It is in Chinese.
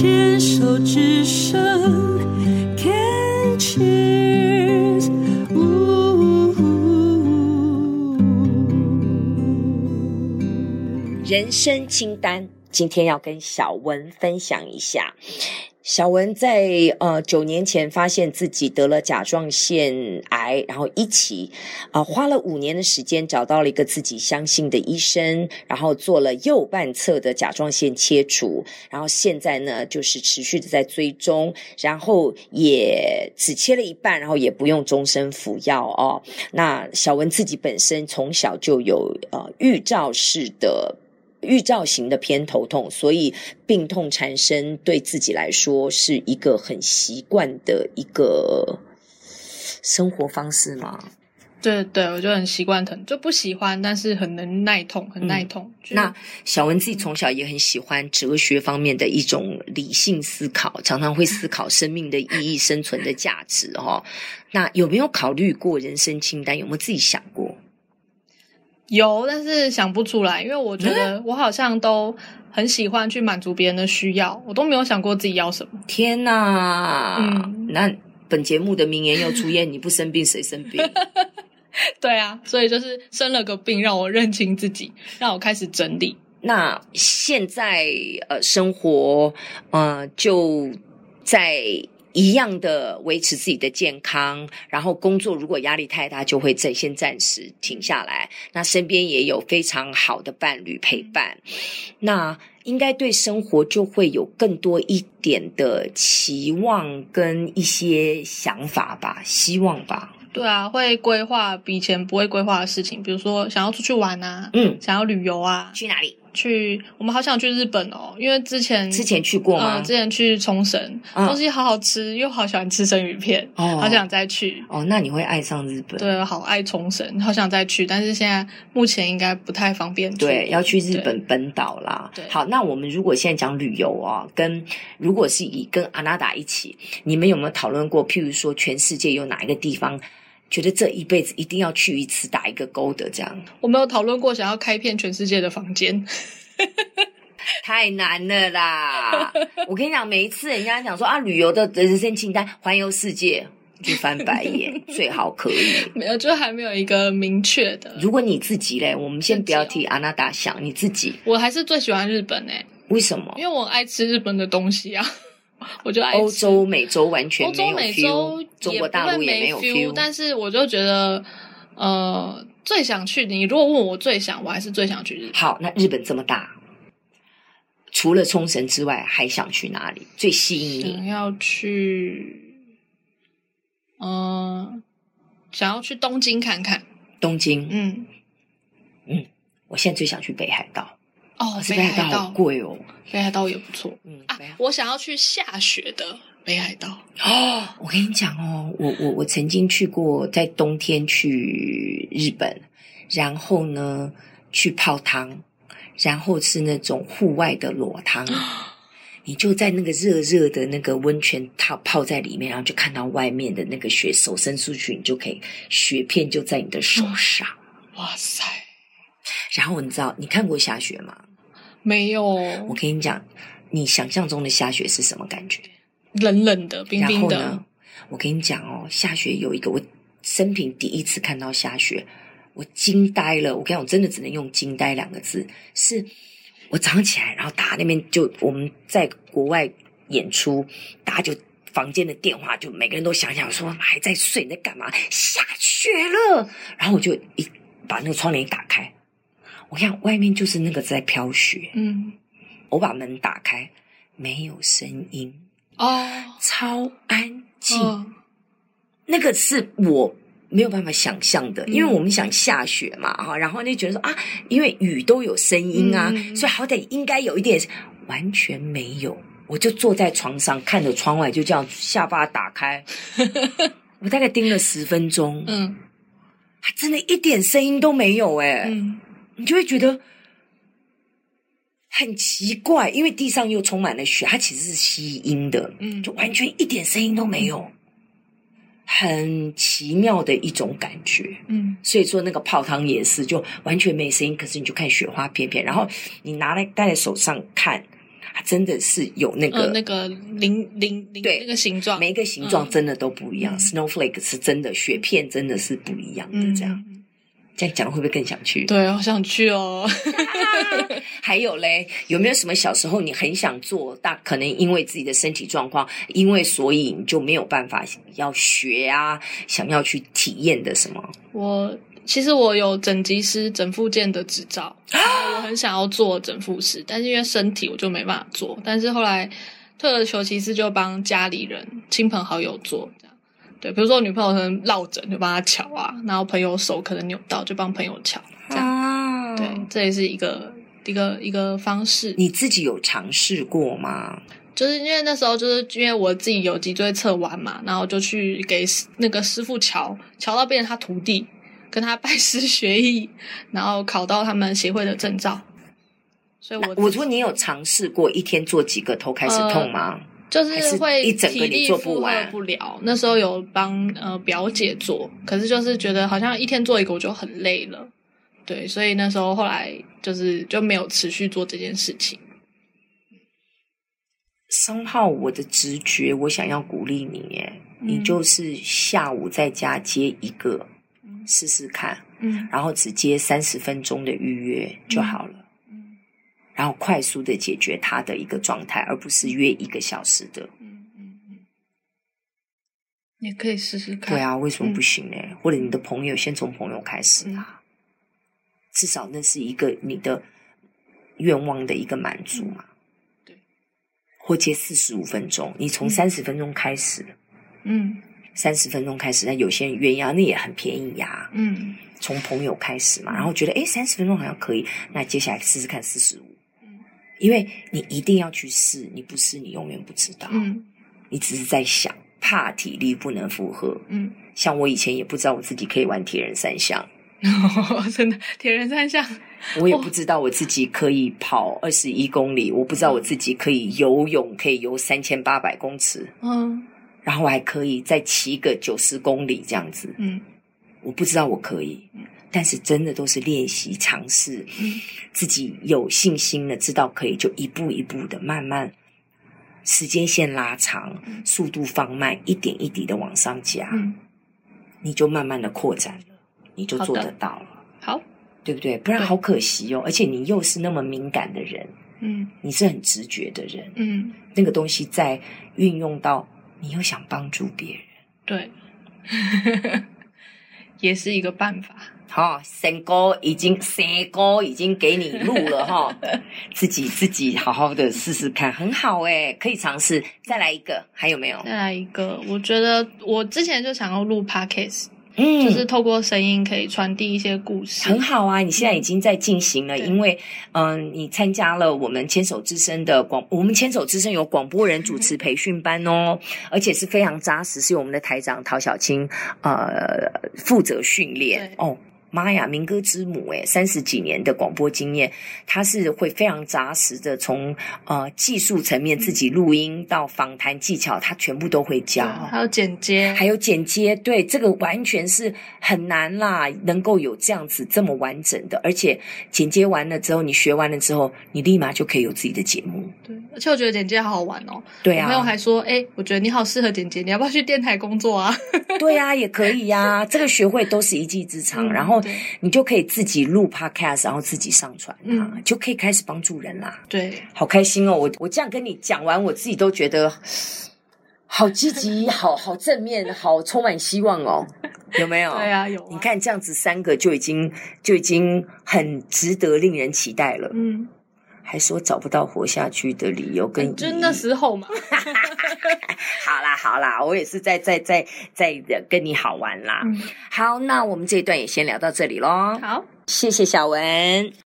牵手之声，Can cheers，人生清单，今天要跟小文分享一下。小文在呃九年前发现自己得了甲状腺癌，然后一起啊、花了五年的时间找到了一个自己相信的医生，然后做了右半侧的甲状腺切除，然后现在呢就是持续的在追踪，然后也只切了一半，然后也不用终身服药哦。那小文自己本身从小就有呃预兆式的。预兆型的偏头痛，所以病痛缠身对自己来说是一个很习惯的一个生活方式吗？对对，我就很习惯疼，就不喜欢，但是很能耐痛，很耐痛。嗯、那小文自己从小也很喜欢哲学方面的一种理性思考，常常会思考生命的意义、生存的价值。哦，那有没有考虑过人生清单？有没有自己想过？有，但是想不出来，因为我觉得我好像都很喜欢去满足别人的需要，我都没有想过自己要什么。天哪！嗯，那本节目的名言又出现：你不生病谁生病？对啊，所以就是生了个病，让我认清自己，让我开始整理。那现在呃，生活呃就在。一样的维持自己的健康，然后工作如果压力太大，就会在先暂时停下来。那身边也有非常好的伴侣陪伴，那应该对生活就会有更多一点的期望跟一些想法吧，希望吧。对啊，会规划比以前不会规划的事情，比如说想要出去玩啊，嗯，想要旅游啊，去哪里？去，我们好想去日本哦，因为之前之前去过吗？嗯、之前去冲绳，嗯、东西好好吃，又好喜欢吃生鱼片，哦、好想再去。哦，那你会爱上日本？对，好爱冲绳，好想再去，但是现在目前应该不太方便。对，要去日本本岛啦。对，好，那我们如果现在讲旅游哦，跟如果是以跟阿娜达一起，你们有没有讨论过？譬如说，全世界有哪一个地方？觉得这一辈子一定要去一次，打一个勾的这样。我没有讨论过想要开遍全世界的房间，太难了啦！我跟你讲，每一次人家讲说啊，旅游的人生清单，环游世界，就翻白眼，最好可以。没有，就还没有一个明确的。如果你自己嘞，我们先不要替阿娜达想，你自己，我还是最喜欢日本诶。为什么？因为我爱吃日本的东西啊。我就爱欧洲、美洲完全没有 feel，欧洲、美洲中国大陆也没有 feel，但是我就觉得，呃，最想去。你如果问我最想，我还是最想去日本。好，那日本这么大，除了冲绳之外，还想去哪里？最吸引你？想要去，嗯、呃，想要去东京看看。东京，嗯嗯，我现在最想去北海道。哦，北海道好贵哦，北海道也不错。嗯啊，我想要去下雪的北海道。哦，我跟你讲哦，我我我曾经去过，在冬天去日本，然后呢去泡汤，然后吃那种户外的裸汤，你就在那个热热的那个温泉泡泡在里面，然后就看到外面的那个雪，手伸出去，你就可以雪片就在你的手上。嗯，哇塞！然后你知道你看过下雪吗？没有，我跟你讲，你想象中的下雪是什么感觉？冷冷的，冰冰的。然后呢，我跟你讲哦，下雪有一个我生平第一次看到下雪，我惊呆了。我跟你讲，我真的只能用“惊呆”两个字。是我早上起来，然后打那边就我们在国外演出，大家就房间的电话，就每个人都想想说还在睡，你在干嘛？下雪了。然后我就一把那个窗帘一打开。我看外面就是那个在飘雪，嗯，我把门打开，没有声音哦，超安静，哦、那个是我没有办法想象的，因为我们想下雪嘛，哈、嗯，然后就觉得说啊，因为雨都有声音啊，嗯、所以好歹应该有一点，完全没有，我就坐在床上看着窗外，就这样下巴打开，我大概盯了十分钟，嗯，还真的一点声音都没有、欸，哎，嗯。你就会觉得很奇怪，因为地上又充满了雪，它其实是吸音的，嗯，就完全一点声音都没有，很奇妙的一种感觉，嗯，所以说那个泡汤也是，就完全没声音，可是你就看雪花片片，然后你拿来戴在手上看，它真的是有那个、呃、那个零零零对那个形状，每一个形状真的都不一样。嗯、Snowflake 是真的雪片，真的是不一样的。这样、嗯、这样讲会不会更想去？对，好想去哦。还有嘞，有没有什么小时候你很想做，但可能因为自己的身体状况，因为所以你就没有办法要学啊，想要去体验的什么？我其实我有整脊师、整复健的执照，我很想要做整复师，但是因为身体我就没办法做。但是后来退而求其次，就帮家里人、亲朋好友做。对，比如说我女朋友可能落枕，就帮她瞧啊；然后朋友手可能扭到，就帮朋友瞧。这样，啊、对，这也是一个。一个一个方式，你自己有尝试过吗？就是因为那时候，就是因为我自己有脊椎侧弯嘛，然后就去给那个师傅瞧，瞧到变成他徒弟，跟他拜师学艺，然后考到他们协会的证照。所以我我说你有尝试过一天做几个头开始痛吗？呃、就是会一整个你做不完不了。那时候有帮呃表姐做，可是就是觉得好像一天做一个我就很累了。对，所以那时候后来就是就没有持续做这件事情。三号，我的直觉，我想要鼓励你，耶，嗯、你就是下午在家接一个试试看，嗯，然后只接三十分钟的预约就好了，嗯，然后快速的解决他的一个状态，而不是约一个小时的，嗯嗯嗯，也可以试试看，对啊，为什么不行呢？嗯、或者你的朋友先从朋友开始啊。嗯至少那是一个你的愿望的一个满足嘛？对，或接四十五分钟，你从三十分钟开始，嗯，三十分钟开始，那有些人愿意啊，那也很便宜呀，嗯，从朋友开始嘛，然后觉得哎三十分钟好像可以，那接下来试试看四十五，嗯，因为你一定要去试，你不试你永远不知道，嗯，你只是在想，怕体力不能负荷，嗯，像我以前也不知道我自己可以玩铁人三项。哦，真的，铁人三项，我也不知道我自己可以跑二十一公里，我不知道我自己可以游泳，可以游三千八百公尺，嗯，然后我还可以再骑个九十公里这样子，嗯，我不知道我可以，但是真的都是练习尝试，嗯，自己有信心的知道可以，就一步一步的慢慢，时间线拉长，速度放慢，一点一滴的往上加，嗯，你就慢慢的扩展。你就做得到了，好，对不对？不然好可惜哦。而且你又是那么敏感的人，嗯，你是很直觉的人，嗯，那个东西在运用到你又想帮助别人，对，也是一个办法。好，三哥已经三哥已经给你录了哈，自己自己好好的试试看，很好诶，可以尝试。再来一个，还有没有？再来一个，我觉得我之前就想要录 Podcast。嗯，就是透过声音可以传递一些故事，很好啊！你现在已经在进行了，嗯、因为嗯、呃，你参加了我们牵手之声的广，我们牵手之声有广播人主持培训班哦，而且是非常扎实，是由我们的台长陶小青呃负责训练哦。妈呀，民歌之母诶，三十几年的广播经验，他是会非常扎实的从呃技术层面自己录音到访谈技巧，他全部都会教，还有剪接，还有剪接，对，这个完全是很难啦，能够有这样子这么完整的，而且剪接完了之后，你学完了之后，你立马就可以有自己的节目。对，而且我觉得剪接好好玩哦。对啊，我朋友还说，哎，我觉得你好适合剪接，你要不要去电台工作啊？对啊，也可以呀、啊，这个学会都是一技之长，嗯、然后。对你就可以自己录 podcast，然后自己上传，嗯，就可以开始帮助人啦。对，好开心哦！我我这样跟你讲完，我自己都觉得好积极，好好正面，好充满希望哦。有没有？对啊，有啊。你看这样子三个就已经就已经很值得令人期待了。嗯，还说找不到活下去的理由跟，跟就那时候嘛。好啦好啦，我也是在在在在跟你好玩啦。嗯，好，那我们这一段也先聊到这里喽。好，谢谢小文。